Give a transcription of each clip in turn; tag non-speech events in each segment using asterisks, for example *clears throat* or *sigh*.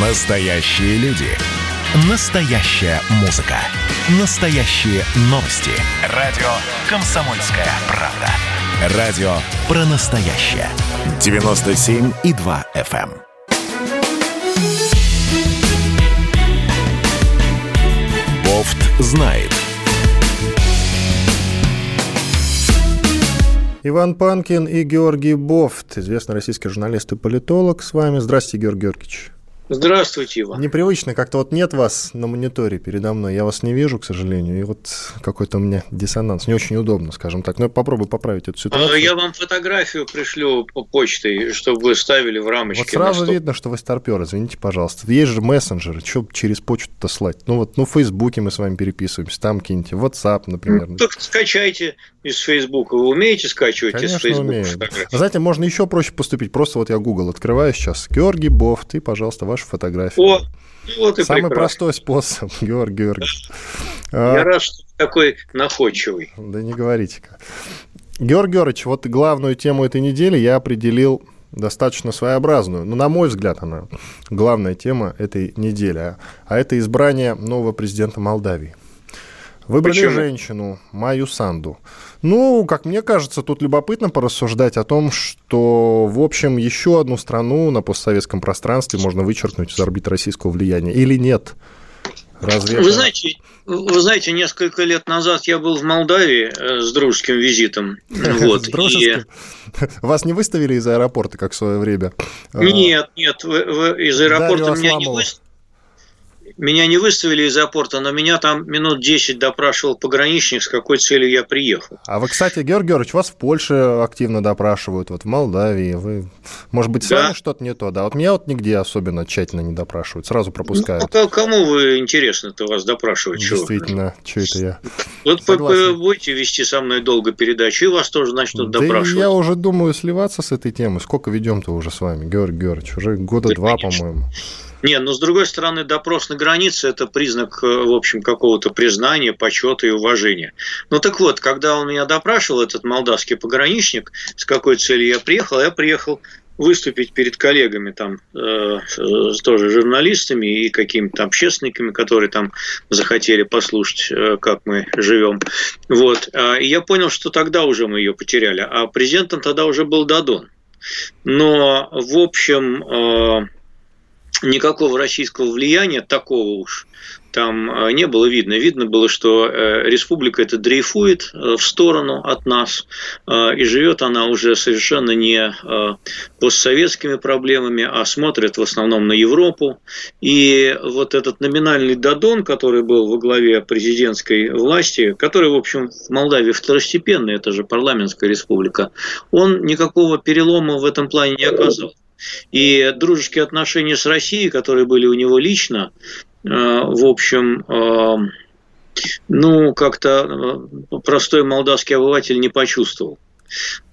Настоящие люди. Настоящая музыка. Настоящие новости. Радио «Комсомольская правда». Радио про настоящее. 97,2 FM. эм. Бофт знает. Иван Панкин и Георгий Бофт, известный российский журналист и политолог с вами. Здравствуйте, Георгий Георгиевич. Здравствуйте, Иван. Непривычно, как-то вот нет вас на мониторе передо мной, я вас не вижу, к сожалению, и вот какой-то у меня диссонанс, не очень удобно, скажем так, но я попробую поправить эту ситуацию. А, Я вам фотографию пришлю по почтой, чтобы вы ставили в рамочке. Вот сразу видно, что вы старпер, извините, пожалуйста. Есть же мессенджеры, что через почту-то слать? Ну вот, ну в Фейсбуке мы с вами переписываемся, там киньте, WhatsApp, например. Ну, так скачайте из Фейсбука. Вы умеете скачивать из Конечно, Фейсбука умею. фотографии? Знаете, можно еще проще поступить. Просто вот я Google открываю сейчас. Георгий Бофт, и, пожалуйста, ваша фотография. О, вот и Самый прекрасно. простой способ, *laughs* Георгий Георгиевич. Я А, рад, что вы такой находчивый. Да не говорите-ка. Георгий Георгиевич, вот главную тему этой недели я определил достаточно своеобразную. Ну, на мой взгляд, она главная тема этой недели. А, а это избрание нового президента Молдавии. Выбрали Почему? женщину, Майю Санду. Ну, как мне кажется, тут любопытно порассуждать о том, что, в общем, еще одну страну на постсоветском пространстве можно вычеркнуть из орбиты российского влияния. Или нет? Разве Вы это- знаете, вы знаете, несколько лет назад я был в Молдавии э, с дружеским визитом. *laughs* Вот. С и- дружеским? *laughs* Вас не выставили из аэропорта, как в свое время? Нет, нет, вы- вы из аэропорта Дарью меня не, Асламову. Меня не выставили из аэропорта, но меня там минут 10 допрашивал пограничник, с какой целью я приехал. А вы, кстати, Георгий Георгиевич, вас в Польше активно допрашивают, вот в Молдавии. Вы, может быть, с Да. вами что-то не то, да? Вот меня вот нигде особенно тщательно не допрашивают, сразу Ну, пропускают. а ко- кому вы интересно-то вас допрашивать? Действительно, что это я? Вот по- будете вести со мной долго передачу, и вас тоже начнут Да допрашивать. я уже думаю сливаться с этой темой. Сколько ведем-то уже с вами, Георгий Георгиевич? Уже года Да, два, по-моему. Не, но с другой стороны, допрос на границе – это признак, э, в общем, какого-то признания, почета и уважения. Ну так вот, когда он меня допрашивал, этот молдавский пограничник, с какой целью я приехал, я приехал выступить перед коллегами там э, тоже журналистами и какими-то общественниками, которые там захотели послушать, э, как мы живем. Вот. А, И я понял, что тогда уже мы ее потеряли, а президентом тогда уже был Дадон. Но, в общем, э, никакого российского влияния такого уж там э, не было видно. Видно было, что э, республика это дрейфует э, в сторону от нас, и живет она уже совершенно не постсоветскими проблемами, а смотрит в основном на Европу. И вот этот номинальный Дадон, который был во главе президентской власти, который, в общем, в Молдавии второстепенный, это же парламентская республика, он никакого перелома в этом плане не оказывал. И дружеские отношения с Россией, которые были у него лично, э, в общем, э, ну, как-то э, простой молдавский обыватель не почувствовал.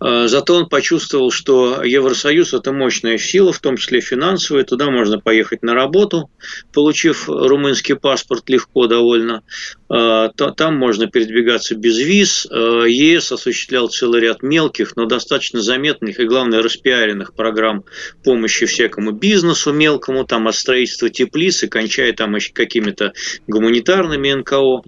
Э, Зато он почувствовал, что Евросоюз – это мощная сила, в том числе финансовая. Туда можно поехать на работу, получив румынский паспорт легко довольно. Э, та- Там можно передвигаться без виз. Э, ЕС осуществлял целый ряд мелких, но достаточно заметных и, главное, распиаренных программ помощи всякому бизнесу мелкому, там от строительства теплиц и кончая там какими-то гуманитарными НКО.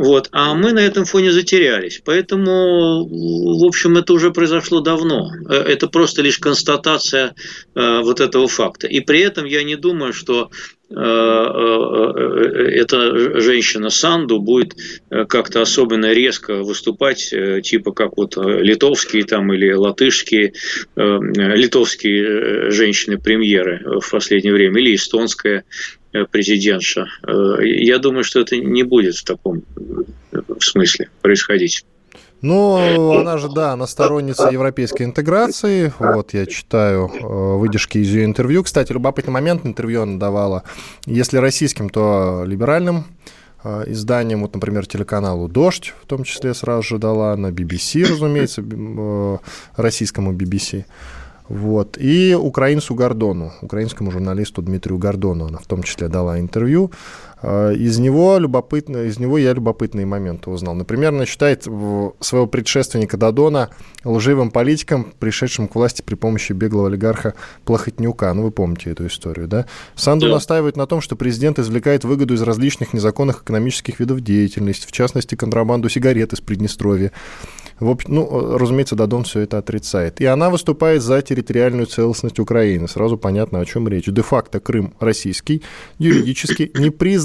Вот. А мы на этом фоне затерялись. Поэтому, в общем, это уже произошло давно. Э, Это просто лишь констатация э, вот этого факта. И при этом я не думаю, что э, эта женщина Санду будет как-то особенно резко выступать, типа как вот литовские там или латышские, литовские женщины-премьеры в последнее время, или эстонская президентша. Э, Я думаю, что это не будет в таком э, смысле происходить. Ну, она же, да, она сторонница европейской интеграции. Вот я читаю э, выдержки из ее интервью. Кстати, любопытный момент, интервью она давала. Если российским, то либеральным э, изданием, вот, например, телеканалу «Дождь», в том числе сразу же дала, на BBC, разумеется, э, российскому BBC. Вот. И украинцу Гордону, украинскому журналисту Дмитрию Гордону, она в том числе дала интервью. А, из него, любопытно, из него я любопытные моменты узнал. Например, она считает своего предшественника Дадона лживым политиком, пришедшим к власти при помощи беглого олигарха Плохотнюка. Ну, вы помните эту историю, да? Санду да. настаивает на том, что президент извлекает выгоду из различных незаконных экономических видов деятельности, в частности, контрабанду сигарет из Приднестровья. В общем, ну, разумеется, Дадон все это отрицает. И она выступает за территориальную целостность Украины. Сразу понятно, о чем речь. Де-факто Крым российский, юридически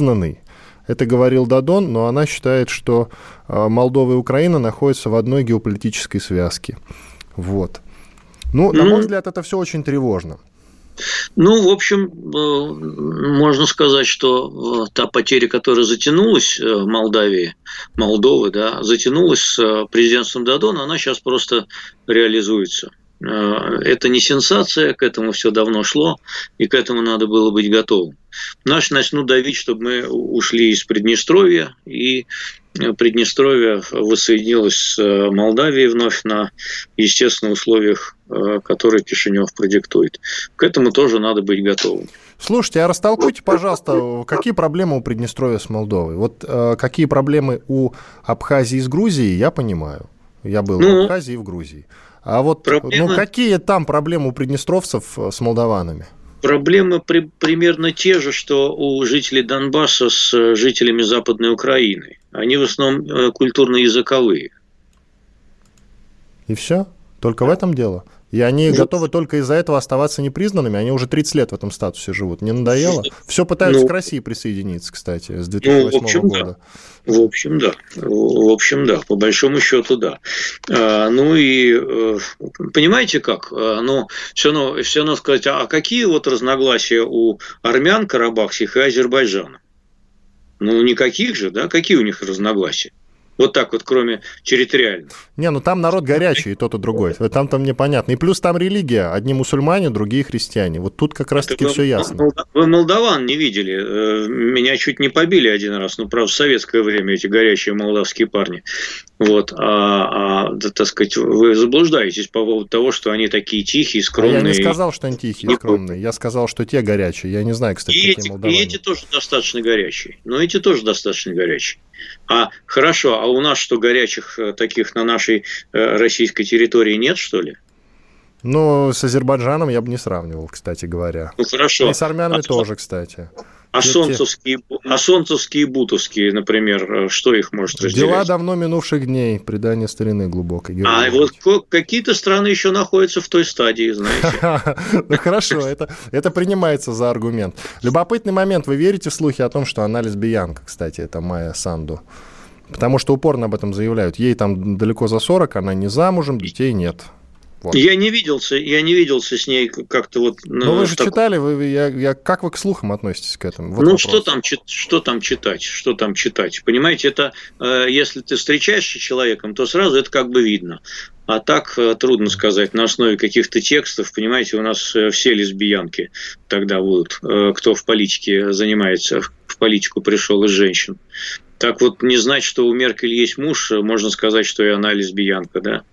непризнанный. Это говорил Дадон, но она считает, что а, Молдова и Украина находятся в одной геополитической связке. Вот. Ну, на мой взгляд, это все очень тревожно. Ну, в общем, э, можно сказать, что э, та потеря, которая затянулась э, в Молдавии, Молдовы, да, затянулась с президентством Дадона, она сейчас просто реализуется. Это не сенсация, к этому все давно шло, и к этому надо было быть готовым. Наши начнут давить, чтобы мы ушли из Приднестровья, и Приднестровье воссоединилось с Молдавией вновь на естественных условиях Э, который Кишинев продиктует. К этому тоже надо быть готовым. Слушайте, а растолкуйте, пожалуйста, какие проблемы у Приднестровья с Молдовой? Вот э, какие проблемы у Абхазии с Грузией, я понимаю. Я был ну, в Абхазии и в Грузии. А вот ну, проблемы... ну, какие там проблемы у приднестровцев э, с молдаванами? Проблемы при, примерно те же, что у жителей Донбасса с э, жителями Западной Украины. Они в основном культурно-языковые. И все? Только в этом дело? И они ну, готовы только из-за этого оставаться непризнанными. Они уже 30 лет в этом статусе живут. Не надоело? Все пытаются ну, к России присоединиться, кстати, с 2008 ну, в общем, года. Да. В общем, да. В общем, да. По большому счету, да. А, ну и э, понимаете как? А, ну, все равно, все равно сказать, а какие вот разногласия у армян карабахских и Азербайджана? Ну, никаких же, да? Какие у них разногласия? Вот так вот, кроме территориальных. Не, ну там народ горячий, и тот, и другой. Там-то мне понятно. И плюс там религия. Одни мусульмане, другие христиане. Вот тут как раз-таки все ясно. Вы молдаван не видели. Э, меня чуть не побили один раз. Ну, правда, в советское время эти горячие молдавские парни. Вот. А, а так сказать, вы заблуждаетесь по поводу того, что они такие тихие, скромные. А я не сказал, что они тихие, и скромные. Я сказал, что те горячие. Я не знаю, кстати, и какие эти, молдаване. И эти тоже достаточно горячие. Но эти тоже достаточно горячие. А хорошо, а у нас что, горячих э, таких на нашей э, российской территории нет, что ли? Ну, с Азербайджаном я бы не сравнивал, кстати говоря. Ну, хорошо. И с армянами а тоже, кстати. А солнцевские, а солнцевские и бутовские, например, э, что их может разделять? Дела давно минувших дней, предание старины глубокой. А вот какие-то страны еще находятся в той стадии, знаете. *laughs* Ну хорошо, *laughs* это, это принимается за аргумент. Любопытный момент. Вы верите в слухи о том, что она лесбиянка, кстати, это Майя Санду? Потому что упорно об этом заявляют. Ей там далеко за 40, она не замужем, детей нет. Вот. Я не виделся, я не виделся с ней как-то вот. Ну вы же так... читали, вы, я, я, как вы к слухам относитесь к этому? Вот ну что там, что там читать, что там читать? Понимаете, это э, если ты встречаешься с человеком, то сразу это как бы видно. А так э, трудно сказать на основе каких-то текстов. Понимаете, у нас э, все лесбиянки тогда будут, э, кто в политике занимается, в политику пришел из женщин. Так вот, не знать, что у Меркель есть муж, можно сказать, что и она лесбиянка, да.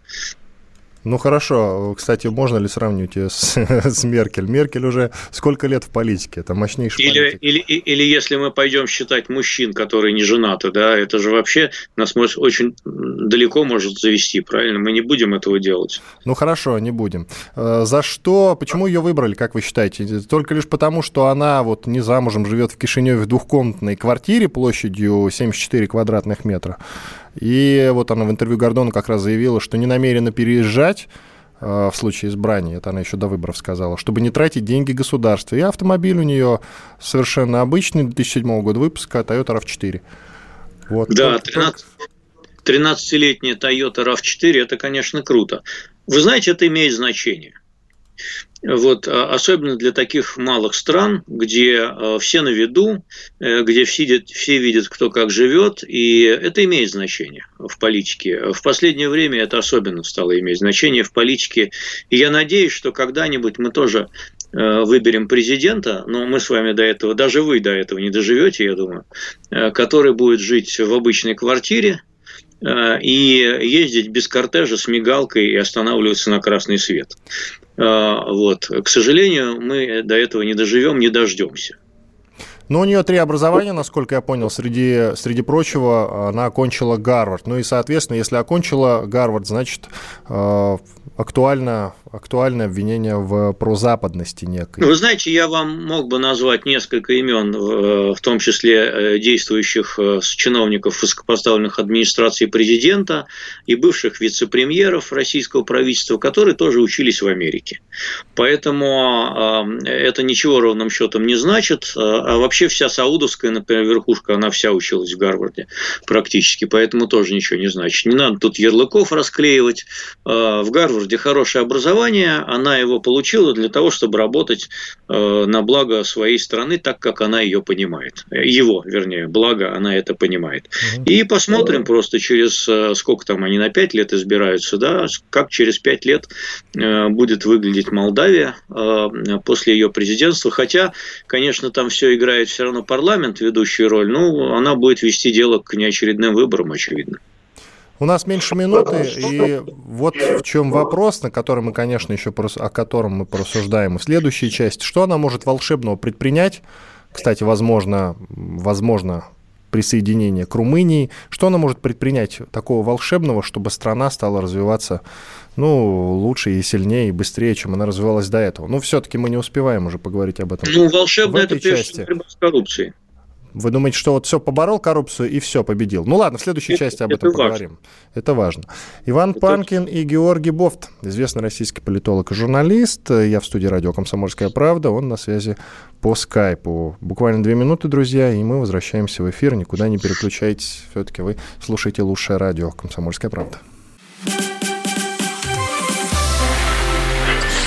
Ну хорошо, кстати, можно ли сравнивать ее с, *laughs* с Меркель? Меркель уже сколько лет в политике? Это мощнейший или, политик. Или, или, если мы пойдем считать мужчин, которые не женаты, да, это же вообще нас может, очень далеко может завести, правильно? Мы не будем этого делать. Ну хорошо, не будем. Э, за что, почему ее выбрали, как вы считаете? Только лишь потому, что она вот не замужем, живет в Кишиневе в двухкомнатной квартире площадью 74 квадратных метра. И вот она в интервью Гордону как раз заявила, что не намерена переезжать э, в случае избрания, это она еще до выборов сказала, чтобы не тратить деньги государства. И автомобиль у нее совершенно обычный, 2007 года выпуска, Toyota RAV4. Вот. Да, 13, 13-летняя Toyota RAV4, это, конечно, круто. Вы знаете, это имеет значение. Вот, а, особенно для таких малых стран, где а, все на виду, э, где все, все видят, кто как живет, и это имеет значение в политике. В последнее время это особенно стало иметь значение в политике. И я надеюсь, что когда-нибудь мы тоже э, выберем президента, но мы с вами до этого, даже вы до этого не доживете, я думаю, э, который будет жить в обычной квартире, и ездить без кортежа с мигалкой и останавливаться на красный свет. Вот. К сожалению, мы до этого не доживем, не дождемся. Но у нее три образования, насколько я понял. Среди, среди прочего, она окончила Гарвард. Ну и, соответственно, если окончила Гарвард, значит, актуально, актуальное обвинение в прозападности некой. Вы знаете, я вам мог бы назвать несколько имен, э, в том числе э, действующих э, чиновников высокопоставленных администрации президента и бывших вице-премьеров российского правительства, которые тоже учились в Америке. Поэтому это ничего ровным счетом не значит. А вообще вся саудовская, например, верхушка, она вся училась в Гарварде практически, поэтому тоже ничего не значит. Не надо тут ярлыков расклеивать. В Гарварде хорошее образование, она его получила для того, чтобы работать на благо своей страны так, как она ее понимает. Его, вернее, благо она это понимает. И посмотрим просто через, э, сколько там они на 5 лет избираются, да, как через 5 лет э, будет выглядеть Молдавия после ее президентства. Хотя, конечно, там все играет все равно парламент, ведущую роль, но она будет вести дело к неочередным выборам, очевидно. У нас меньше минуты, и вот в чем вопрос, на который мы, конечно, еще о котором мы порассуждаем в следующей части. Что она может волшебного предпринять? Кстати, возможно, возможно присоединение к Румынии. Что она может предпринять такого волшебного, чтобы страна стала развиваться ну, лучше и сильнее, и быстрее, чем она развивалась до этого. Но все-таки мы не успеваем уже поговорить об этом. Ну, волшебно это прежде всего с коррупцией. Вы думаете, что вот все поборол коррупцию и все победил? Ну ладно, в следующей это, части об этом это поговорим. Важно. Это важно. Иван это Панкин и Георгий Бофт, известный российский политолог и журналист. Я в студии радио «Комсомольская правда», он на связи по скайпу. Буквально две минуты, друзья, и мы возвращаемся в эфир. Никуда не переключайтесь. Все-таки вы слушаете лучшее радио «Комсомольская правда».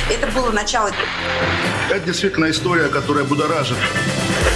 Это было начало. Это действительно история, которая будоражит.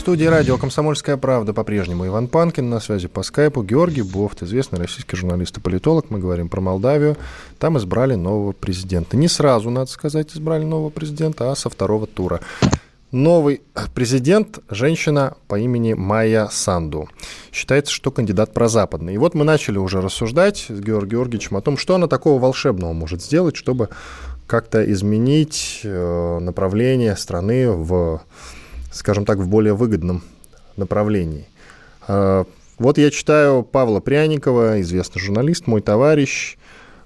Студии радио «Комсомольская правда» по-прежнему Иван Панкин, на связи по скайпу Георгий Бофт, известный российский журналист и политолог. Мы говорим про Молдавию. Там избрали нового президента. Не сразу, надо сказать, избрали нового президента, а со второго тура. Новый президент – женщина по имени Майя Санду. Считается, что кандидат прозападный. И вот мы начали уже рассуждать с Георгием Георгиевичем о том, что она такого волшебного может сделать, чтобы как-то изменить э, направление страны в скажем так, в более выгодном направлении. А, вот я читаю Павла Пряникова, известный журналист, мой товарищ.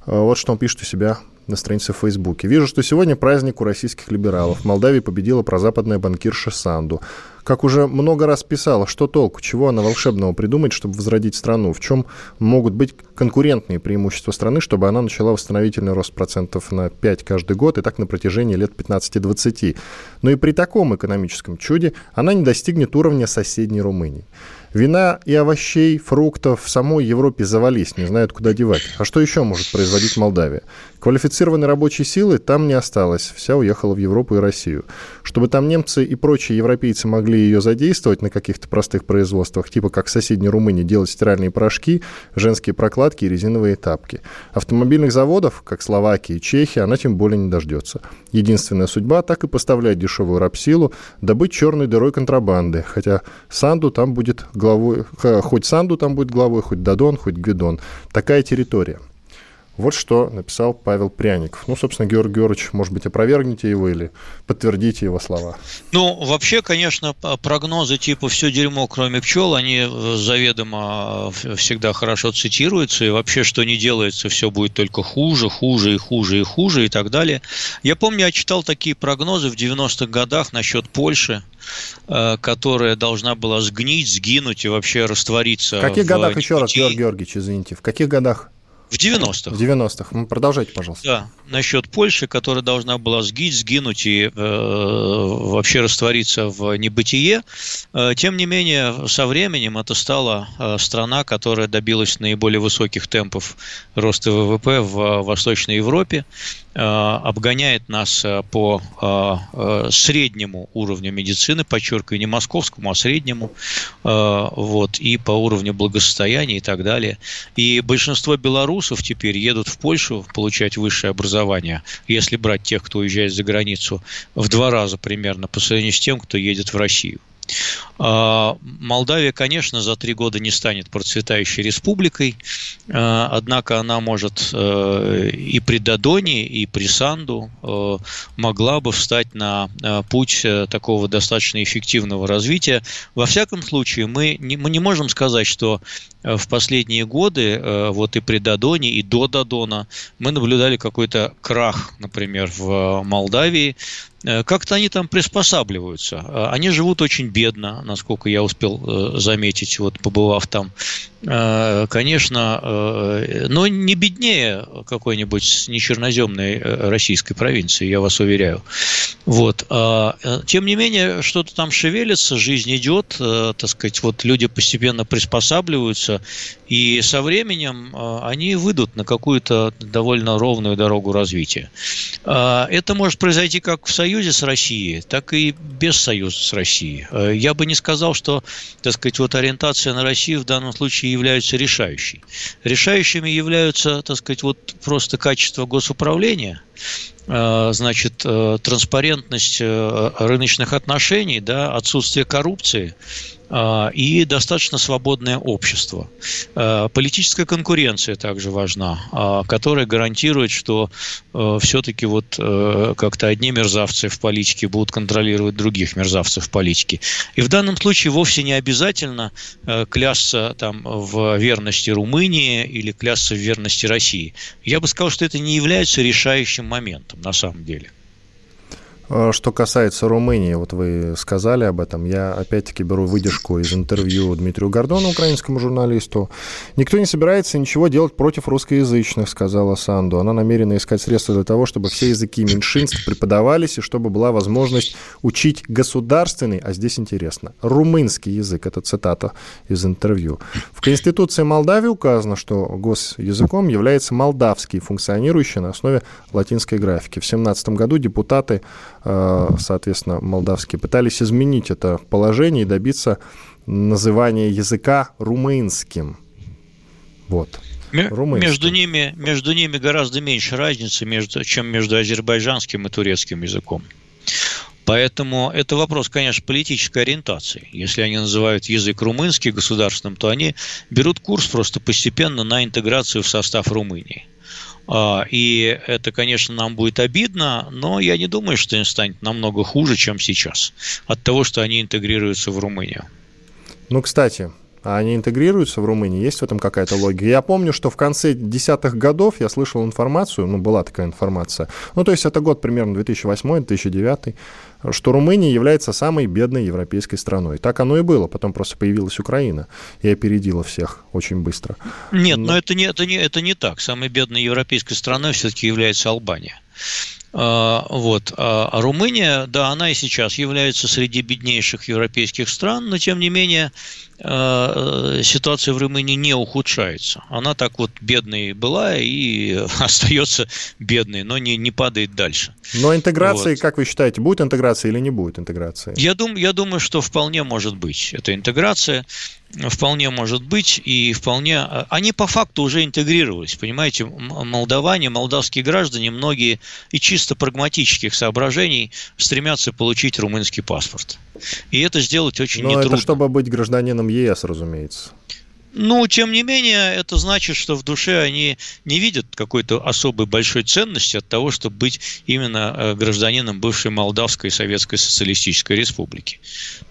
А, вот что он пишет у себя на странице в Фейсбуке. Вижу, что сегодня праздник у российских либералов. В Молдавии победила прозападная банкирша Санду. Как уже много раз писала, что толку, чего она волшебного придумает, чтобы возродить страну? В чем могут быть конкурентные преимущества страны, чтобы она начала восстановительный рост процентов на 5 каждый год и так на протяжении лет 15-20? Но и при таком экономическом чуде она не достигнет уровня соседней Румынии. Вина и овощей, фруктов в самой Европе завались, не знают, куда девать. А что еще может производить Молдавия? Квалифицированной рабочей силы там не осталось, вся уехала в Европу и Россию. Чтобы там немцы и прочие европейцы могли ее задействовать на каких-то простых производствах, типа как в соседней Румынии делать стиральные порошки, женские прокладки и резиновые тапки. Автомобильных заводов, как Словакия и Чехия, она тем более не дождется. Единственная судьба так и поставлять дешевую рабсилу, добыть черной дырой контрабанды, хотя Санду там будет главой, хоть Санду там будет главой, хоть Дадон, хоть Гвидон. Такая территория. Вот что написал Павел Пряников. Ну, собственно, Георгий Георгиевич, может быть, опровергните его или подтвердите его слова. Ну, вообще, конечно, прогнозы типа «все дерьмо, кроме пчел», они э, заведомо э, всегда хорошо цитируются, и вообще, что не делается, все будет только хуже, хуже и хуже и хуже и так далее. Я помню, я читал такие прогнозы в 90-х годах насчет Польши, э, которая должна была сгнить, сгинуть и вообще раствориться. В каких в годах, еще раз, Георгий Георгиевич, извините, в каких годах? В В 90-х. В 90-х. Продолжайте, пожалуйста. Да, насчет Польши, которая должна была сгить, сгинуть и э, вообще раствориться в небытие. Э, тем не менее, со временем это стала э, страна, которая добилась наиболее высоких темпов роста ВВП в Восточной Европе. Э, обгоняет нас э, по э, среднему уровню медицины, подчеркиваю, не московскому, а среднему, вот, и по уровню благосостояния и так далее. И большинство белорусов теперь едут в Польшу получать высшее образование, если брать тех, кто уезжает за границу, в два раза примерно по сравнению с тем, кто едет в Россию. А, Молдавия, конечно, за три года не станет процветающей республикой, а, однако она может э, и при Дадоне, и при Санду э, могла бы встать на э, путь такого достаточно эффективного развития. Во всяком случае, мы не, мы не можем сказать, что в последние годы, вот и при Дадоне, и до Дадона, мы наблюдали какой-то крах, например, в Молдавии. Как-то они там приспосабливаются. Они живут очень бедно, насколько я успел э, заметить, вот побывав там. Э, конечно, э, но не беднее какой-нибудь нечерноземной российской провинции, я вас уверяю. Вот. А, тем не менее, что-то там шевелится, жизнь идет, так сказать, вот люди постепенно приспосабливаются, и со временем они выйдут на какую-то довольно ровную дорогу развития. Это может произойти как в союзе с Россией, так и без союза с Россией. Я бы не сказал, что, так сказать, вот ориентация на Россию в данном случае являются решающей. Решающими являются, так сказать, вот просто качество госуправления, э, значит, э, транспарентность э, рыночных отношений, да, отсутствие коррупции – и достаточно свободное общество. А, политическая конкуренция также важна, а, которая гарантирует, что все-таки вот как-то одни мерзавцы в политике будут контролировать других мерзавцев в политике. И в данном случае вовсе не обязательно клясться там в верности Румынии или клясться в верности России. Я бы сказал, что это не является решающим моментом на самом деле. А, что касается Румынии, вот вы сказали об этом, я опять-таки беру выдержку из интервью Дмитрию Гордону, украинскому журналисту. «Никто не собирается ничего делать против русскоязычных», сказала Санду. Она намерена искать средства для того, чтобы все языки меньшинств преподавались и чтобы была возможность учить государственный, а здесь интересно, румынский язык. Это цитата из интервью. В Конституции Молдавии указано, что госязыком является молдавский, функционирующий на основе латинской графики. В 2017 году депутаты Э, соответственно, молдавские, пытались изменить это положение и добиться называния языка румынским. Вот. Румынским. Между ними, между ними гораздо меньше разницы, между, чем между азербайджанским и турецким языком. Поэтому это вопрос, конечно, политической ориентации. Если они называют язык румынский государственным, то они берут курс просто постепенно на интеграцию в состав Румынии. А, и это, конечно, нам будет обидно, но я не думаю, что им станет намного хуже, чем сейчас, от того, что они интегрируются в Румынию. Ну, кстати, а они интегрируются в Румынии? Есть в этом какая-то логика? Я помню, что в конце десятых годов я слышал информацию, ну, была такая информация, ну, то есть это год примерно 2008-2009, что Румыния является самой бедной европейской страной. Так оно и было. Потом просто появилась Украина и опередила всех очень быстро. Нет, но, но это, не, это, не, это не так. Самой бедной европейской страной все-таки является Албания. А, вот. А, а Румыния, да, она и сейчас является среди беднейших европейских стран, но тем не менее ситуация в Румынии не ухудшается. Она так вот бедной была и *laughs* остается бедной, но не, не падает дальше. Но интеграция, вот. как вы считаете, будет интеграция или не будет интеграции? Я, дум, я думаю, что вполне может быть эта интеграция вполне может быть, и вполне... А, они по факту уже интегрировались, понимаете, молдаване, молдавские граждане, многие и чисто прагматических соображений стремятся получить румынский паспорт. И это сделать очень Но нетрудно. это чтобы быть гражданином ЕС, разумеется. Ну, тем не менее, это значит, что в душе они не видят какой-то особой большой ценности от того, чтобы быть именно э, гражданином бывшей Молдавской Советской Социалистической Республики.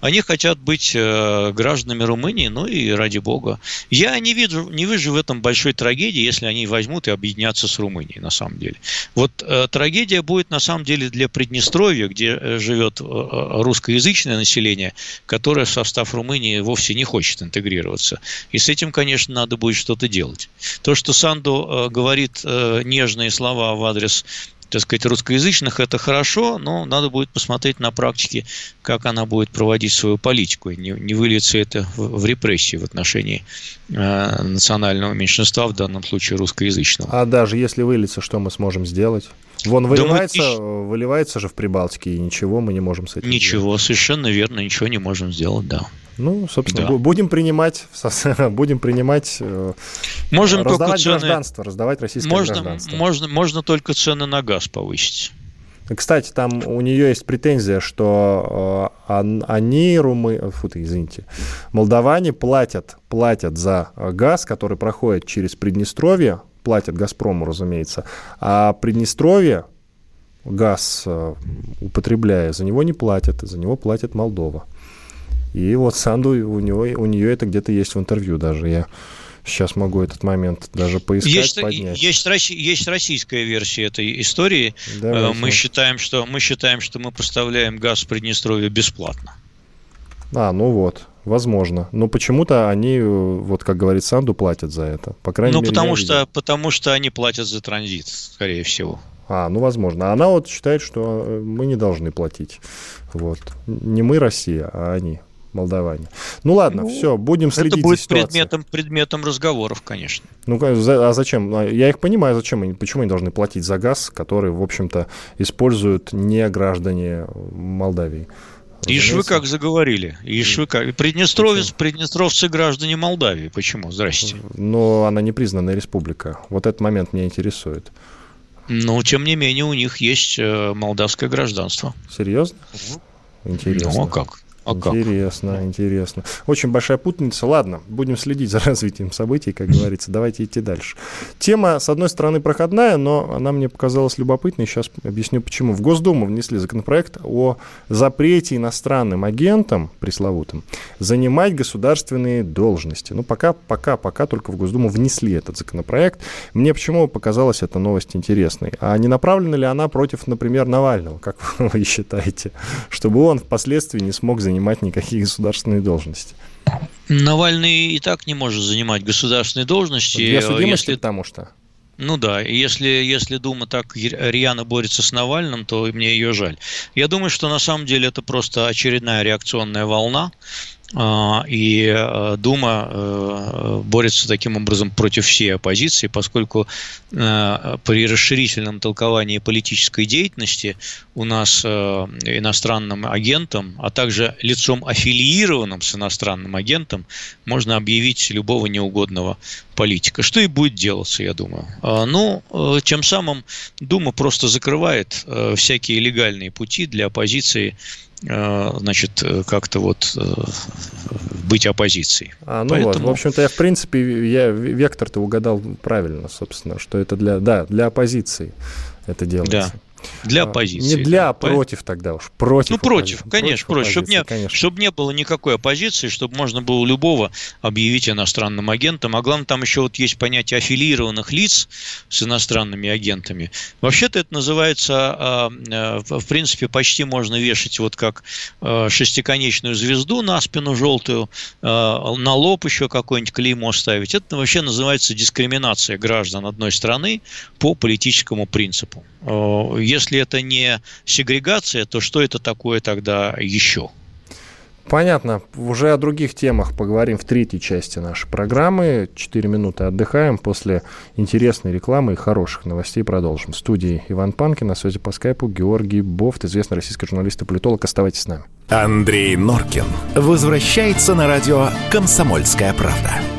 Они хотят быть э, гражданами Румынии, ну и ради бога. Я не вижу, не вижу в этом большой трагедии, если они возьмут и объединятся с Румынией, на самом деле. Вот э, трагедия будет, на самом деле, для Приднестровья, где живет русскоязычное население, которое в состав Румынии вовсе не хочет интегрироваться. И с этим, конечно, надо будет что-то делать. То, что Санду э, говорит э, нежные слова в адрес так сказать, русскоязычных, это хорошо, но надо будет посмотреть на практике, как она будет проводить свою политику, не, не выльется это в, в репрессии в отношении э, национального меньшинства, в данном случае русскоязычного. А даже если выльется, что мы сможем сделать? Вон выливается, да мы... выливается же в Прибалтике, и ничего мы не можем с этим Ничего, сделать. совершенно верно, ничего не можем сделать, да. Ну, собственно, да. будем принимать, *laughs* будем принимать, э, Можем раздавать только цены, гражданство, раздавать российское можно, гражданство. Можно, можно только цены на газ повысить. Кстати, там у нее есть претензия, что э, они, румы, фу ты, извините, молдаване платят, платят за газ, который проходит через Приднестровье, платят «Газпрому», разумеется, а Приднестровье газ э, употребляя, за него не платят, за него платит Молдова. И вот Санду, у, него, у нее это где-то есть в интервью даже. Я сейчас могу этот момент даже поискать, есть, поднять. Есть, есть российская версия этой истории. Давайте. Мы считаем, что мы считаем, что мы поставляем газ в Приднестровье бесплатно. А, ну вот, возможно. Но почему-то они, вот как говорит Санду, платят за это. По крайней ну, мере, потому что, потому что они платят за транзит, скорее всего. А, ну, возможно. Она вот считает, что э, мы не должны платить. Вот. Не мы, Россия, а они молдаване. Ну ладно, ну, все, будем следить Это будет за предметом, предметом разговоров, конечно. Ну, а зачем? А, я их понимаю, зачем они, почему они должны платить за газ, который, в общем-то, используют не граждане Молдавии. Ишь вы как заговорили. Ишь вы как. Приднестровец, приднестровцы граждане Молдавии. Почему? Здрасте. Но она не признанная республика. Вот этот момент меня интересует. Но, тем не менее, у них есть э, молдавское гражданство. Серьезно? Интересно. Ну, а как? А интересно, как? интересно. Очень большая путаница. Ладно, будем следить за *laughs* развитием событий, как говорится. Давайте идти дальше. Тема, с одной стороны, проходная, но она мне показалась любопытной. Сейчас объясню, почему. В Госдуму внесли законопроект о запрете иностранным агентам, пресловутым, занимать государственные должности. Ну, пока, пока, пока только в Госдуму внесли этот законопроект. Мне почему показалась эта новость интересной? А не направлена ли она против, например, Навального, как *laughs* вы считаете? Чтобы он впоследствии не смог занимать занимать никакие государственные должности. Навальный и так не может занимать государственные должности. Для судимости, если... потому что. Ну да, если, если Дума так рьяно борется с Навальным, то мне ее жаль. Я думаю, что на самом деле это просто очередная реакционная волна, и э, Дума э, борется таким образом против всей оппозиции, поскольку э, при расширительном толковании политической деятельности у нас иностранным агентом, а также лицом аффилированным с иностранным агентом можно объявить любого неугодного политика. Что и будет делаться, я думаю. А, ну, тем самым Дума просто закрывает всякие легальные пути для оппозиции значит, э, как-то вот э, быть оппозицией. А, ну Поэтому... вот, в общем-то, я, в принципе, я вектор-то угадал правильно, собственно, что это для, да, для оппозиции это делается. Да. Для а, оппозиции. Не для, а против тогда уж. Против. Ну, против, оппозиции. конечно, против. Чтобы, не, конечно. чтобы не было никакой оппозиции, чтобы можно было любого объявить иностранным агентом. А главное, там еще вот есть понятие аффилированных лиц с иностранными агентами. Вообще-то это называется, а, а, в принципе, почти можно вешать вот как шестиконечную звезду на спину желтую, на лоб еще какое-нибудь клеймо ставить. Это вообще называется дискриминация граждан одной страны по политическому принципу если это не сегрегация, то что это такое тогда еще? Понятно. Уже о других темах поговорим в третьей части нашей программы. Четыре минуты отдыхаем. После интересной рекламы и хороших новостей продолжим. В студии Иван Панкин, на связи по скайпу Георгий Бофт, известный российский журналист и политолог. Оставайтесь с нами. Андрей Норкин возвращается на радио «Комсомольская правда».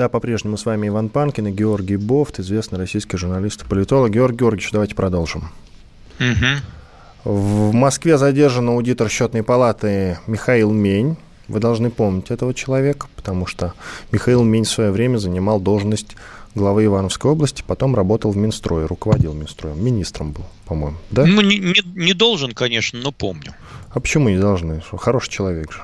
Да, по-прежнему с вами Иван Панкин и Георгий Бофт, известный российский журналист и политолог. Георгий Георгиевич, давайте продолжим. Угу. В Москве задержан аудитор счетной палаты Михаил Мень. Вы должны помнить этого человека, потому что Михаил Мень в свое время занимал должность главы Ивановской области, потом работал в Минстрое, руководил Минстроем, министром был, по-моему, да? Ну, не, не, не должен, конечно, но помню. А почему не должны? Хороший человек же.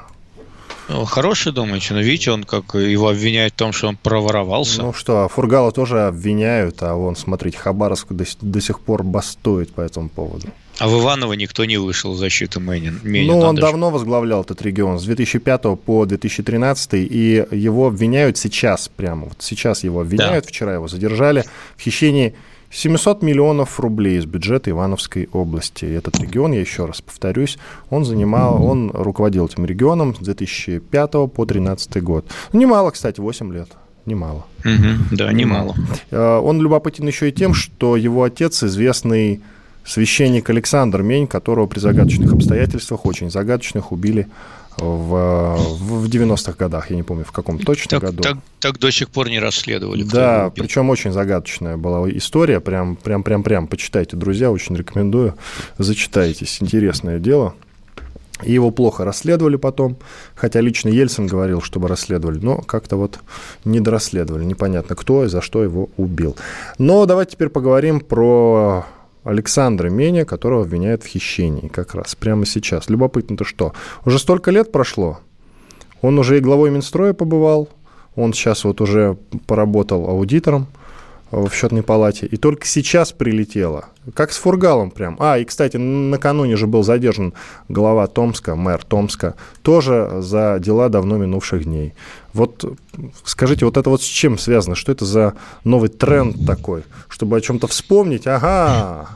Ну, хороший, думаете? Но видите, он как его обвиняют в том, что он проворовался. Ну что, а Фургала тоже обвиняют, а вон, смотрите, Хабаровск до, до сих пор бастует по этому поводу. А в Иваново никто не вышел в защиту Мэнин. Ну, он давно давно этот регион, с 2005 по 2013, и его обвиняют сейчас, прямо вот сейчас его обвиняют, да. вчера его задержали в хищении 700 миллионов рублей из бюджета Ивановской области. Этот регион, я еще раз повторюсь, он занимал, он руководил этим регионом с 2005 по 2013 год. Немало, кстати, 8 лет. Немало. Угу, да, немало. Э, он любопытен еще и тем, что его отец известный священник Александр Мень, которого при загадочных обстоятельствах, очень загадочных, убили в, в 90-х годах, я не помню, в каком точно так, году. Так, так до сих пор не расследовали. Да, причем очень загадочная была история, прям, прям, прям, прям, почитайте, друзья, очень рекомендую, зачитайтесь, интересное дело. И его плохо расследовали потом, хотя лично Ельцин говорил, чтобы расследовали, но как-то вот не дорасследовали, непонятно кто и за что его убил. Но давайте теперь поговорим про Александра Меня, которого обвиняют в хищении как раз прямо сейчас. Любопытно-то что? Уже столько лет прошло. Он уже и главой Минстроя побывал, он сейчас вот уже поработал аудитором в счетной палате, и только сейчас прилетело. Как с Фургалом прям. А, и, кстати, накануне же был задержан глава Томска, мэр Томска, тоже за дела давно минувших дней. Вот скажите, вот это вот с чем связано? Что это за новый тренд такой? Чтобы о чем-то вспомнить? Ага,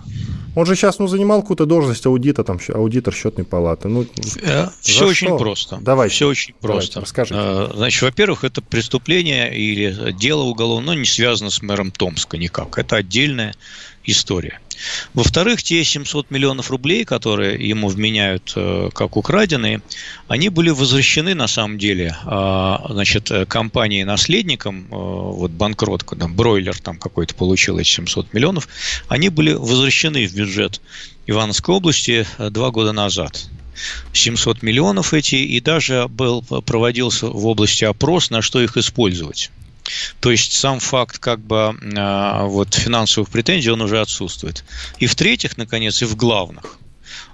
он же сейчас ну, занимал какую-то должность аудита, там, аудитор счетной палаты. Ну, э, Все очень что? просто. Давай. Все очень просто. Расскажите. Э, значит, во-первых, это преступление или дело уголовное, но не связано с мэром Томска никак. Это отдельная история. Во-вторых, те 700 миллионов рублей, которые ему вменяют э, как украденные, они были возвращены на самом деле а, значит, компании-наследникам, э, вот банкрот, когда Бройлер там какой-то получил эти 700 миллионов, они были возвращены в бюджет Ивановской области э, два года назад. 700 миллионов эти, и даже был, проводился в области опрос, на что их использовать. То есть сам факт как бы а, вот финансовых претензий, он уже отсутствует. И в-третьих, наконец, и в главных,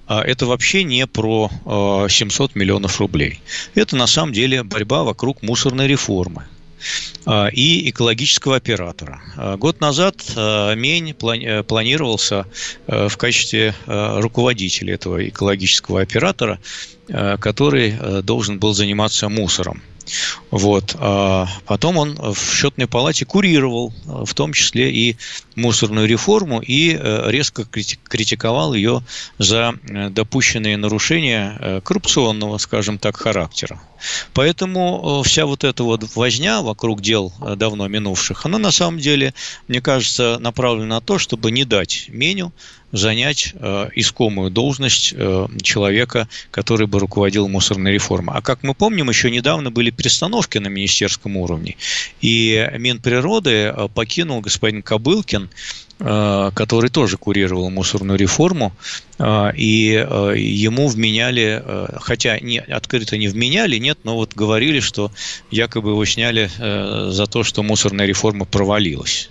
а, это вообще не про 700 а, миллионов рублей. Это на самом деле борьба вокруг мусорной реформы и экологического оператора. Год назад Мень планировался в качестве руководителя этого экологического оператора, который должен был заниматься мусором. Вот. А потом он в счетной палате курировал, в том числе и мусорную реформу, и э, резко критиковал ее за э, допущенные нарушения э, коррупционного, скажем так, характера. Поэтому вся вот эта вот возня вокруг дел давно минувших, она на самом деле, мне кажется, направлена на то, чтобы не дать меню занять э, искомую должность э, человека, который бы руководил мусорной реформой. А как мы помним, еще недавно были перестановки на министерском уровне, и Минприроды покинул господин Кобылкин, э, который тоже курировал мусорную реформу, э, и э, ему вменяли, хотя не, открыто не вменяли, нет, но вот говорили, что якобы его сняли за то, что мусорная реформа провалилась.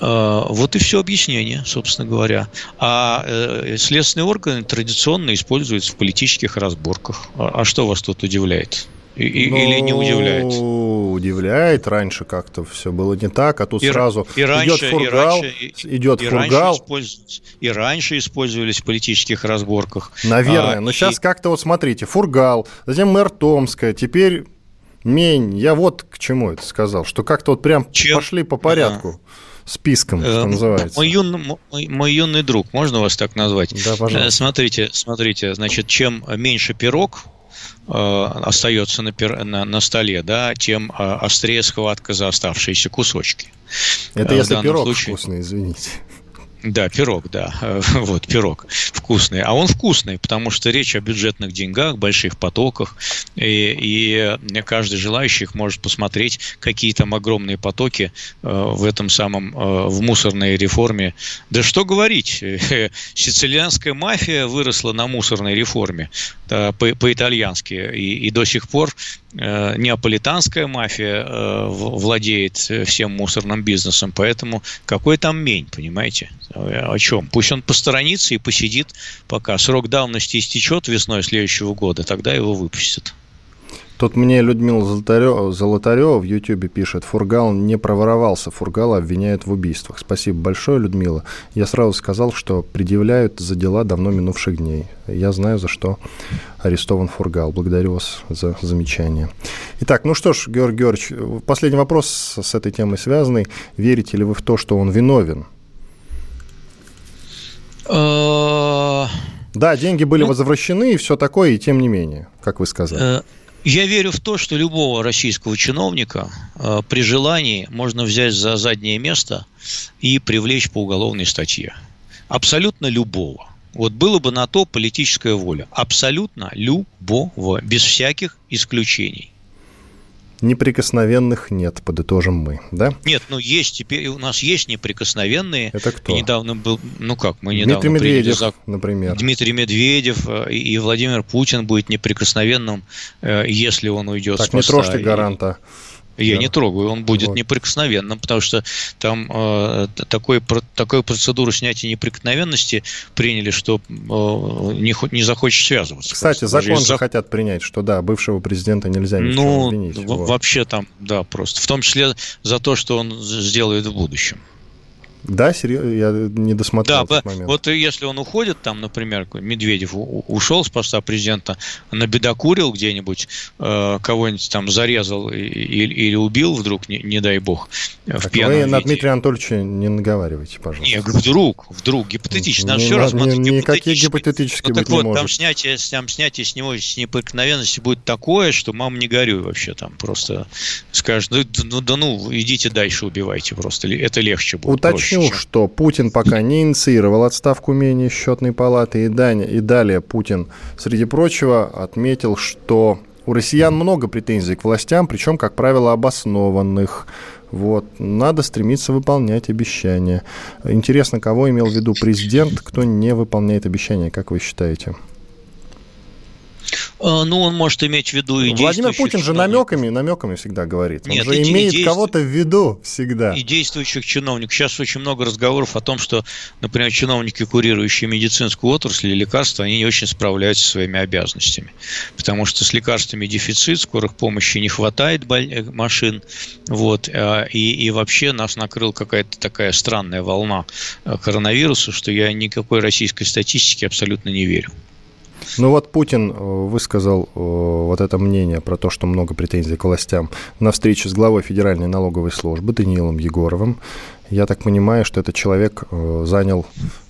Вот и все объяснение, собственно говоря. А следственные органы традиционно используются в политических разборках. А, а что вас тут удивляет? И, ну, или не удивляет? Удивляет. Раньше как-то все было не так, а тут и, сразу и раньше, идет фургал, и раньше, идет и фургал. Раньше и раньше использовались в политических разборках. Наверное. А, но и... сейчас как-то вот смотрите, фургал, затем мэр Томска, теперь Мень. Я вот к чему это сказал, что как-то вот прям Чем? пошли по порядку. Да списком, что э, называется. Мой юный, мой, мой юный друг, можно вас так назвать? Да, пожалуйста. Э, смотрите, смотрите, значит, чем меньше пирог, остается на, на, на столе, да, тем острее схватка за оставшиеся кусочки. Это если пирог случае... вкусный, извините. Да, пирог, да. *laughs* Вот, пирог вкусный. А он вкусный, потому что речь о бюджетных деньгах, больших потоках, и, и каждый желающий может посмотреть, какие там огромные потоки э, в этом самом, э, в мусорной реформе. Да что говорить, *laughs* сицилианская мафия выросла на мусорной реформе да, по-итальянски, и, и до сих пор Э, неаполитанская мафия э, владеет всем мусорным бизнесом, поэтому какой там мень, понимаете? О чем? Пусть он посторонится и посидит, пока срок давности истечет весной следующего года, тогда его выпустят. Тут мне Людмила Золотарева, Золотарева в Ютьюбе пишет, Фургал не проворовался, Фургала обвиняют в убийствах. Спасибо большое, Людмила. Я сразу сказал, что предъявляют за дела давно минувших дней. Я знаю, за что арестован Фургал. Благодарю вас за замечание. Итак, ну что ж, Георгий Георгиевич, последний вопрос с этой темой связанный. Верите ли вы в то, что он виновен? Э, да, деньги были ну, возвращены и все такое, и тем не менее, как вы сказали. Э, я верю в то, что любого российского чиновника э, при желании можно взять за заднее место и привлечь по уголовной статье. Абсолютно любого. Вот было бы на то политическая воля. Абсолютно любого, без всяких исключений. Неприкосновенных нет, подытожим мы, да? Нет, ну есть теперь у нас есть неприкосновенные. Это кто? И недавно был, ну как, мы недавно Дмитрий Медведев, зак... например. Дмитрий Медведев э, и Владимир Путин будет неприкосновенным, э, если он уйдет так, с поста. не трожьте гаранта. Я да. не трогаю, он будет вот. неприкосновенным, потому что там э, такой, про, такую процедуру снятия неприкосновенности приняли, что э, не, не захочешь связываться. Кстати, просто. закон же за... хотят принять, что да, бывшего президента нельзя ничего ну, обвинить. Вот. Вообще там, да, просто. В том числе за то, что он сделает в будущем. Да, серьезно, я не досмотрел да, этот момент. Вот если он уходит, там, например, Медведев ушел с поста президента, набедокурил где-нибудь, э, кого-нибудь там зарезал или, или убил вдруг, не, не дай бог, в так пьяном вы виде. на Дмитрия Анатольевича не наговаривайте, пожалуйста. Нет, вдруг, вдруг, гипотетически. Надо все рассматривать не, Никаких гипотетических ну, так вот, может. там снятие, там снятие с него с неприкосновенности будет такое, что мама не горюй вообще там просто скажет, ну, ну да ну, идите дальше убивайте просто, это легче будет. Уточню уточню, что Путин пока не инициировал отставку мнения счетной палаты, и, далее, и далее Путин, среди прочего, отметил, что у россиян много претензий к властям, причем, как правило, обоснованных. Вот. Надо стремиться выполнять обещания. Интересно, кого имел в виду президент, кто не выполняет обещания, как вы считаете? Э, ну, он может иметь в виду и Владимир Путин же намеками, намеками всегда говорит. Он Нет, же и, имеет и кого-то в виду всегда. И действующих чиновников. Сейчас очень много разговоров о том, что, например, чиновники, курирующие медицинскую отрасль и лекарства, они не очень справляются со своими обязанностями. Потому что с лекарствами дефицит, скорых помощи не хватает э, машин. Вот, э, и, и вообще нас накрыла какая-то такая странная волна коронавируса, что я никакой российской статистике абсолютно не верю. Ну вот Путин э, высказал э, вот это мнение про то, что много претензий к властям на встрече с главой Федеральной налоговой службы Даниилом Егоровым. Я так понимаю, что этот человек э, занял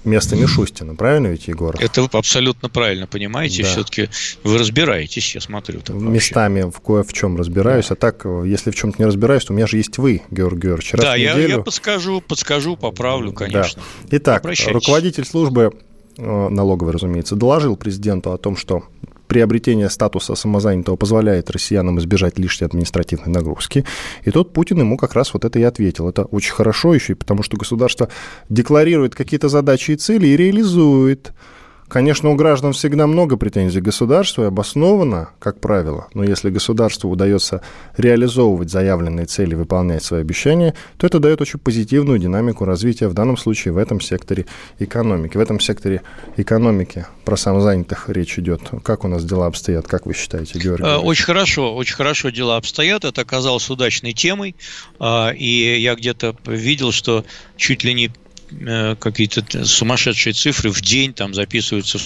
место Мишустина, правильно ведь, Егор? Это вы абсолютно правильно понимаете. Да. Все-таки вы разбираетесь, я смотрю. Так Местами в кое в чем разбираюсь. Да. А так, если в чем-то не разбираюсь, то у меня же есть вы, Георгий Георгиевич. да, я, я подскажу, подскажу, поправлю, конечно. Да. Итак, руководитель службы налоговой, разумеется, доложил президенту о том, что приобретение статуса самозанятого позволяет россиянам избежать лишней административной нагрузки. И тут Путин ему как раз вот это и ответил. Это очень хорошо еще, потому что государство декларирует какие-то задачи и цели и реализует. Конечно, у граждан всегда много претензий к государству и обоснованно, как правило, но если государству удается реализовывать заявленные цели, выполнять свои обещания, то это дает очень позитивную динамику развития, в данном случае в этом секторе экономики. В этом секторе экономики про самозанятых речь идет. Как у нас дела обстоят, как вы считаете, Георгий? Э, очень хорошо, очень хорошо дела обстоят. Это оказалось удачной темой, а, и я где-то видел, что чуть ли не какие-то сумасшедшие цифры в день там записываются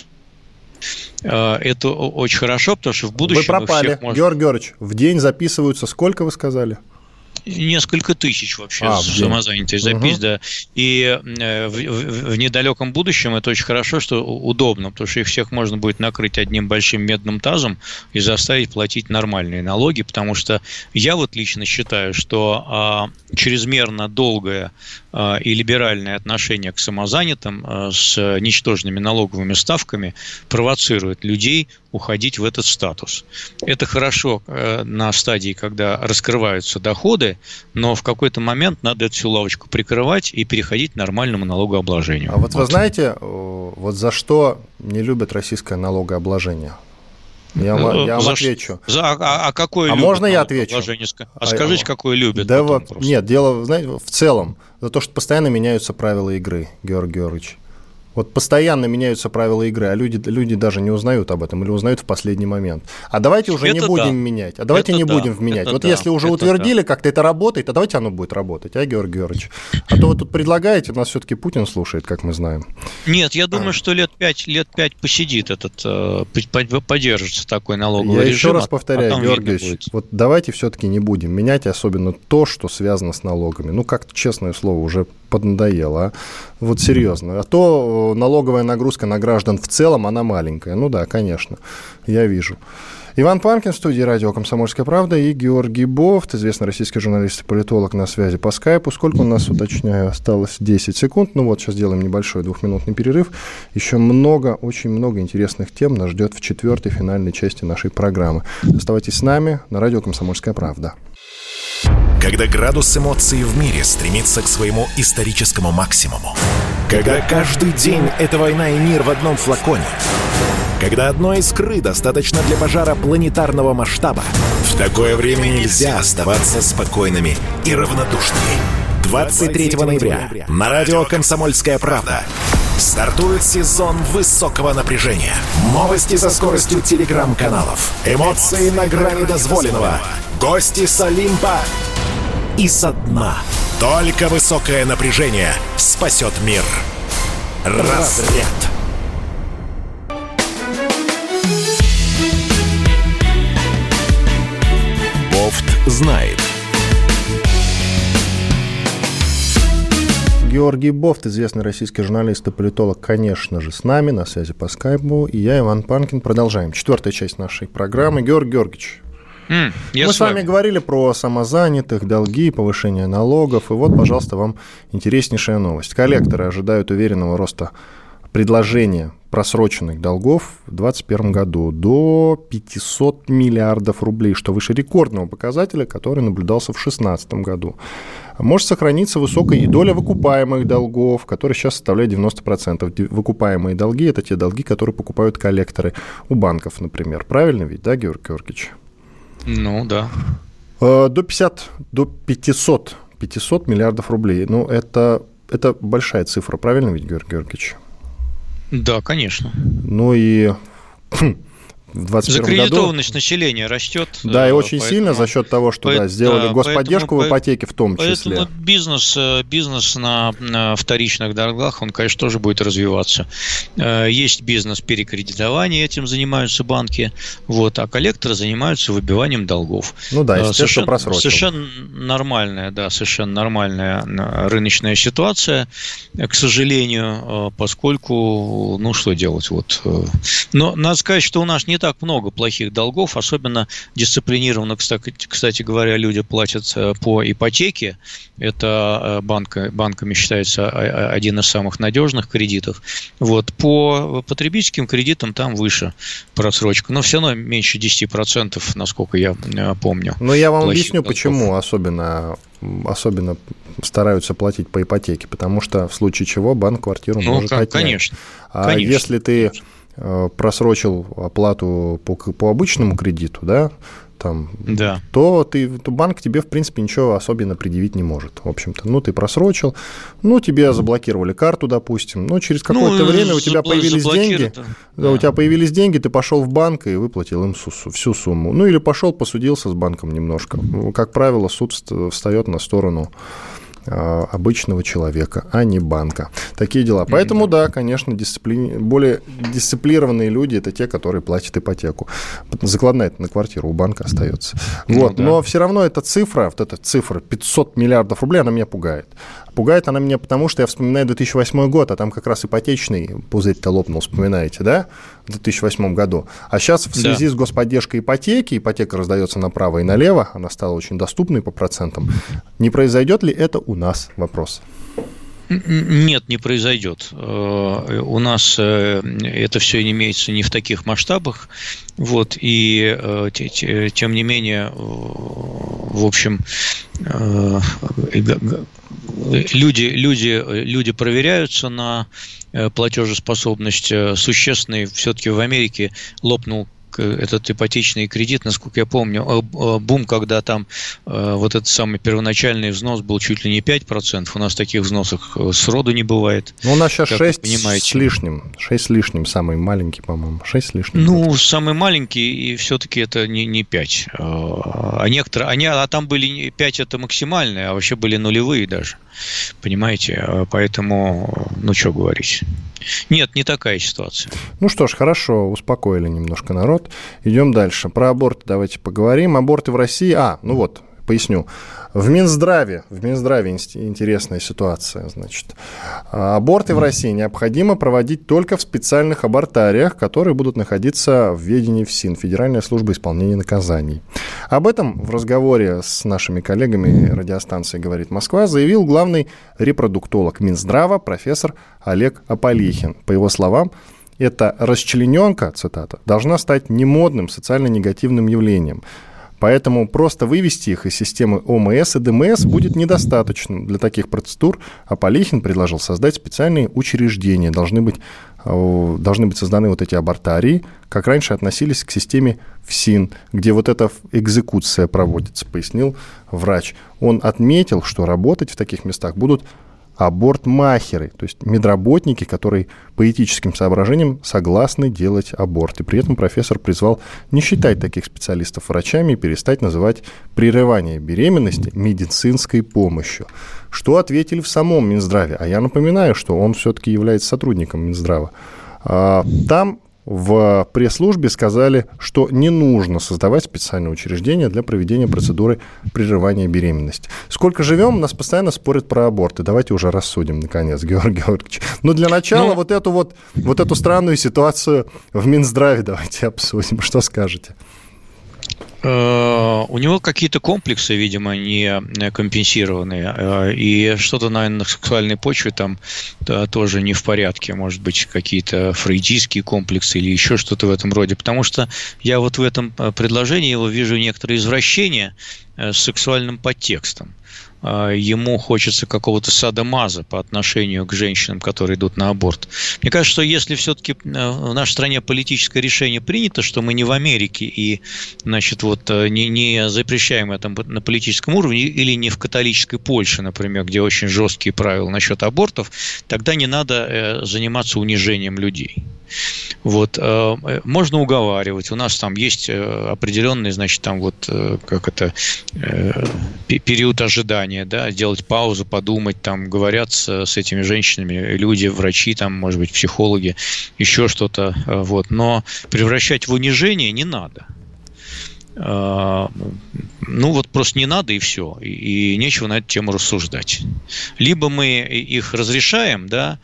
э, это очень хорошо, потому что в будущем... Вы пропали, можем... Георгий Георгиевич, в день записываются, сколько вы сказали? несколько тысяч вообще а, самозанятых запись, угу. да. И э, в, в, в недалеком будущем это очень хорошо, что удобно, потому что их всех можно будет накрыть одним большим медным тазом и заставить платить нормальные налоги, потому что я вот лично считаю, что а, чрезмерно долгое э, и либеральное отношение к самозанятым э, с ничтожными налоговыми ставками провоцирует людей уходить в этот статус. Это хорошо на стадии, когда раскрываются доходы, но в какой-то момент надо эту всю лавочку прикрывать и переходить к нормальному налогообложению. А вот, вот. вы знаете, вот за что не любят российское налогообложение? Я, ну, я вам за, отвечу. За, а, а какое А можно я отвечу? А скажите, а, какое любят? Да вот, нет, дело, знаете, в целом, за то, что постоянно меняются правила игры, Георгий Георгиевич. Вот постоянно меняются правила игры, а люди, люди даже не узнают об этом или узнают в последний момент. А давайте уже это не будем да. менять. А давайте это не да. будем менять. Это вот да. если уже это утвердили, да. как-то это работает, а давайте оно будет работать, а, Георгий Георгиевич? А то вы тут предлагаете, нас все-таки Путин слушает, как мы знаем. Нет, я думаю, а. что лет пять, лет пять посидит этот, э, поддержится такой налоговый я режим. Я еще раз повторяю, а Георгиевич, вот давайте все-таки не будем менять, особенно то, что связано с налогами. Ну, как честное слово, уже поднадоело. А? Вот серьезно. А то э, налоговая нагрузка на граждан в целом, она маленькая. Ну да, конечно, я вижу. Иван Панкин в студии радио «Комсомольская правда» и Георгий Бофт, известный российский журналист и политолог на связи по скайпу. Сколько у нас, уточняю, осталось 10 секунд. Ну вот, сейчас делаем небольшой двухминутный перерыв. Еще много, очень много интересных тем нас ждет в четвертой финальной части нашей программы. Оставайтесь с нами на радио «Комсомольская правда». Когда градус эмоций в мире стремится к своему историческому максимуму. Когда каждый день — это война и мир в одном флаконе. Когда одной искры достаточно для пожара планетарного масштаба. В такое время нельзя оставаться спокойными и равнодушными. 23 ноября на радио «Комсомольская правда» Стартует сезон высокого напряжения. Новости со скоростью телеграм-каналов. Эмоции на грани дозволенного. Гости с Олимпа и со дна. Только высокое напряжение спасет мир. Разряд. Бофт знает. Георгий Бофт, известный российский журналист и политолог, конечно же, с нами на связи по скайпу. И я, Иван Панкин. Продолжаем. Четвертая часть нашей программы. Георгий Георгиевич, Mm, Мы с вами говорили про самозанятых, долги, повышение налогов. И вот, пожалуйста, вам интереснейшая новость. Коллекторы ожидают уверенного роста предложения просроченных долгов в 2021 году до 500 миллиардов рублей, что выше рекордного показателя, который наблюдался в 2016 году. Может сохраниться высокая и доля выкупаемых долгов, которая сейчас составляет 90%. Выкупаемые долги – это те долги, которые покупают коллекторы у банков, например. Правильно ведь, да, Георгий Георгиевич? Ну, да. Э, до 50, до 500, 500 миллиардов рублей. Ну, это, это большая цифра, правильно ведь, Георгий Георгиевич? Да, конечно. Ну и в *clears throat* 2021 Закредитованность году. населения растет. Да, и очень поэтому, сильно за счет того, что да, сделали да, господдержку поэтому, в ипотеке в том числе. Поэтому бизнес, э, бизнес на, на вторичных долгах, он, конечно, тоже будет развиваться. Э, есть бизнес перекредитования, этим занимаются банки, вот, а коллекторы занимаются выбиванием долгов. Ну да, естественно, просрочил. Совершенно нормальная, да, совершенно нормальная э, рыночная ситуация, к сожалению, поскольку, ну, что делать, вот. Но надо сказать, что у нас не так много плохих долгов, особенно дисциплинированно, кстати говоря, люди платят э, по ипотеке. Это э, банка, банками считается один из самых надежных кредитов. Вот. По потребительским кредитам там выше просрочка, но все равно меньше 10%, насколько я э, помню. Но я вам объясню, долгов. почему особенно особенно стараются платить по ипотеке, потому что в случае чего банк квартиру ну, может отнять. Конечно. А конечно, если ты конечно просрочил оплату по, по обычному кредиту, да, там, да. то, ты, то банк тебе, в принципе, ничего особенно предъявить не может. В общем-то, ну, ты просрочил, ну, тебе заблокировали карту, допустим, но через ну, какое-то ну, время у тебя появились деньги, да. Да, у тебя появились деньги, ты пошел в банк и выплатил им всю сумму. Ну, или пошел, посудился с банком немножко. Как правило, суд встает на сторону обычного человека, а не банка. Такие дела. Поэтому, да, конечно, дисциплини... более дисциплинированные люди – это те, которые платят ипотеку. Закладная на квартиру у банка остается. Ну, вот. Да. Но все равно эта цифра, вот эта цифра 500 миллиардов рублей, она меня пугает. Пугает она меня потому, что я вспоминаю 2008 год, а там как раз ипотечный пузырь-то лопнул, вспоминаете, да, в 2008 году. А сейчас в связи да. с господдержкой ипотеки, ипотека раздается направо и налево, она стала очень доступной по процентам, не произойдет ли это у нас? Вопрос. Нет, не произойдет. Э, у нас э, это все имеется не в таких масштабах. Вот, и э, тем не менее, в общем, люди, люди, люди проверяются на платежеспособность. Существенный все-таки в Америке лопнул этот ипотечный кредит, насколько я помню, э, э, бум, когда там э, вот этот самый первоначальный взнос был чуть ли не 5%, у нас таких взносов сроду не бывает. Ну, у нас сейчас 6 понимаете. с лишним, 6 с лишним, самый маленький, по-моему, 6 с лишним. Ну, самый маленький, и все-таки это не, не 5. А некоторые, они, а там были 5 это максимальные, а вообще были нулевые даже, понимаете, поэтому, ну, что говорить. Нет, не такая ситуация. Ну что ж, хорошо, успокоили немножко народ. Идем дальше. Про аборт давайте поговорим. Аборты в России... А, ну вот, поясню. В Минздраве, в Минздраве интересная ситуация, значит. Аборты в России необходимо проводить только в специальных абортариях, которые будут находиться в ведении ФСИН, Федеральная служба исполнения наказаний. Об этом в разговоре с нашими коллегами радиостанции «Говорит Москва» заявил главный репродуктолог Минздрава профессор Олег Аполихин. По его словам, эта расчлененка, цитата, должна стать немодным социально негативным явлением – Поэтому просто вывести их из системы ОМС и ДМС будет недостаточно для таких процедур, а Полихин предложил создать специальные учреждения. Должны быть, э, должны быть созданы вот эти абортарии, как раньше относились к системе ФСИН, где вот эта экзекуция проводится, пояснил врач. Он отметил, что работать в таких местах будут абортмахеры, то есть медработники, которые по этическим соображениям согласны делать аборт. И при этом профессор призвал не считать таких специалистов врачами и перестать называть прерывание беременности медицинской помощью. Что ответили в самом Минздраве? А я напоминаю, что он все-таки является сотрудником Минздрава. А, там в пресс-службе сказали, что не нужно создавать специальное учреждение для проведения процедуры прерывания беременности. Сколько живем, нас постоянно спорят про аборты. Давайте уже рассудим, наконец, *laughs* Георгий Георгиевич. Но ну, для начала ну... вот эту вот, вот эту странную ситуацию в Минздраве давайте обсудим. Что скажете? Э, у него какие-то комплексы, видимо, не компенсированные. Э, и что-то, наверное, на сексуальной почве там тоже не в порядке. Может быть, какие-то фрейдистские комплексы или еще что-то в этом роде. Потому что я вот в этом э, предложении его вижу некоторые извращения с сексуальным подтекстом. А, ему хочется какого-то садомаза по отношению к женщинам, которые идут на аборт. Мне кажется, что если все-таки э, в нашей стране политическое решение принято, что мы не в Америке и, значит, вот э, не, не запрещаем это на политическом уровне или не в католической Польше, например, где очень жесткие правила насчет абортов, тогда не надо э, заниматься унижением людей. Вот, можно уговаривать. У нас там есть определенный, значит, там вот, как это, период ожидания внимание, да, сделать паузу, подумать, там, говорят с, с этими женщинами люди, врачи, там, может быть, психологи, еще что-то, э, вот. Но превращать в унижение не надо. А, ну вот просто не надо и все, и, нечего на эту тему рассуждать. Либо мы их разрешаем, да,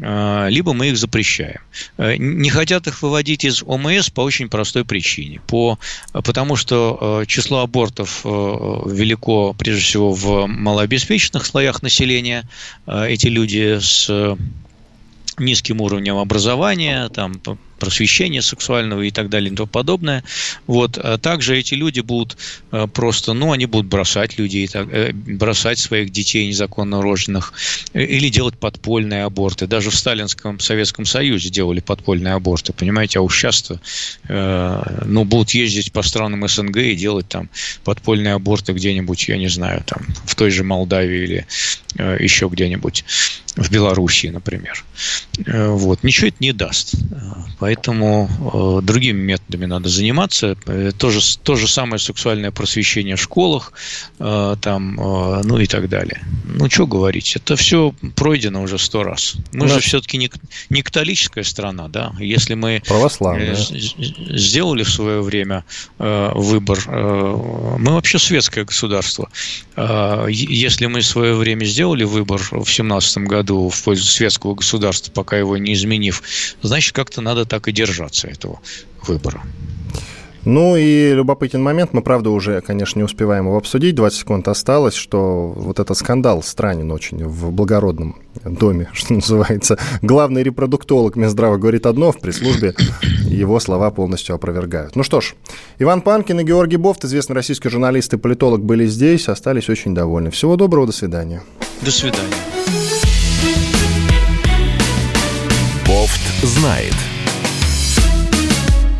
либо мы их запрещаем. Э, не хотят их выводить из ОМС по очень простой причине. По, потому что э, число абортов э, велико, прежде всего, в малообеспеченных слоях населения. Эти люди с низким уровнем образования, там, просвещения сексуального и так далее и тому подобное. Вот. А также эти люди будут э, просто, ну, они будут бросать людей, э, бросать своих детей незаконно рожденных э, или делать подпольные аборты. Даже в Сталинском Советском Союзе делали подпольные аборты, понимаете, а уж сейчас ну, будут ездить по странам СНГ и делать там подпольные аборты где-нибудь, я не знаю, там, в той же Молдавии или еще где-нибудь в Белоруссии, например. Вот. Ничего это не даст. Поэтому э, другими методами надо заниматься. Э, то, же, то же самое сексуальное просвещение в школах, э, там, э, ну и так далее. Ну, что говорить, это все пройдено уже сто раз. Мы да. же все-таки не, не католическая страна, да. Если мы Православная. Э, сделали в свое время э, выбор, э, мы вообще светское государство. Э, если мы в свое время сделали выбор в семнадцатом году в пользу светского государства, пока его не изменив, значит, как-то надо так так и держаться этого выбора. Ну и любопытный момент, мы, правда, уже, конечно, не успеваем его обсудить, 20 секунд осталось, что вот этот скандал странен очень в благородном доме, *laughs* что называется. Главный репродуктолог Минздрава говорит одно, в пресс-службе его слова полностью опровергают. Ну что ж, Иван Панкин и Георгий Бофт, известный российский журналист и политолог, были здесь, остались очень довольны. Всего доброго, до свидания. До свидания. Бофт знает.